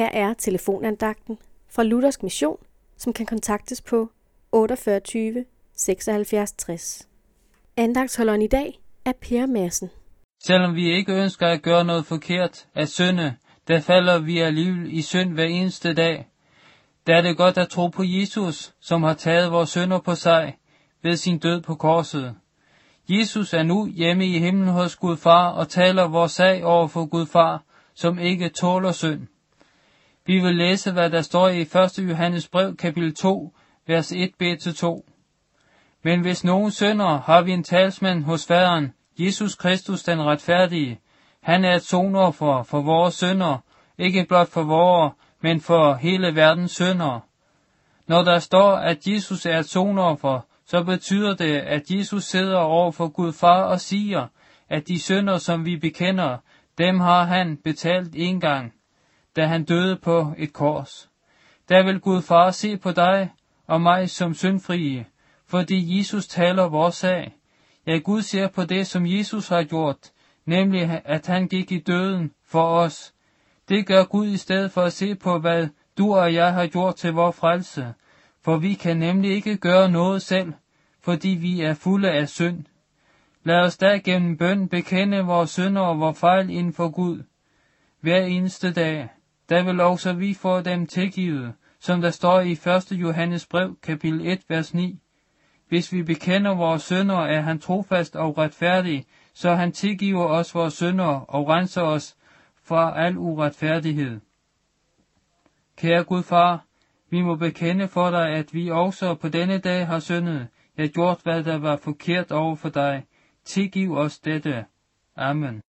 Her er telefonandagten fra Luthersk Mission, som kan kontaktes på 48 76 60. Andagtsholderen i dag er Per Madsen. Selvom vi ikke ønsker at gøre noget forkert at synde, der falder vi alligevel i synd hver eneste dag. Der er det godt at tro på Jesus, som har taget vores synder på sig ved sin død på korset. Jesus er nu hjemme i himlen hos Gud Far og taler vores sag over for Gud Far, som ikke tåler synd. Vi vil læse, hvad der står i 1. Johannes brev, kapitel 2, vers 1b-2. Men hvis nogen synder, har vi en talsmand hos faderen, Jesus Kristus den retfærdige. Han er et sonoffer for vores synder, ikke blot for vores, men for hele verdens synder. Når der står, at Jesus er et sonoffer, så betyder det, at Jesus sidder over for Gud Far og siger, at de synder, som vi bekender, dem har han betalt en gang, da han døde på et kors. Der vil Gud Far se på dig og mig som syndfrie, fordi Jesus taler vores sag. Ja, Gud ser på det, som Jesus har gjort, nemlig at han gik i døden for os. Det gør Gud i stedet for at se på, hvad du og jeg har gjort til vores frelse. For vi kan nemlig ikke gøre noget selv, fordi vi er fulde af synd. Lad os da gennem bøn bekende vores synder og vores fejl inden for Gud. Hver eneste dag, der vil også vi få dem tilgivet, som der står i 1. Johannes brev, kapitel 1, vers 9. Hvis vi bekender vores synder, er han trofast og retfærdig, så han tilgiver os vores synder og renser os fra al uretfærdighed. Kære Gud far, vi må bekende for dig, at vi også på denne dag har syndet, Jeg gjort hvad der var forkert over for dig. Tilgiv os dette. Amen.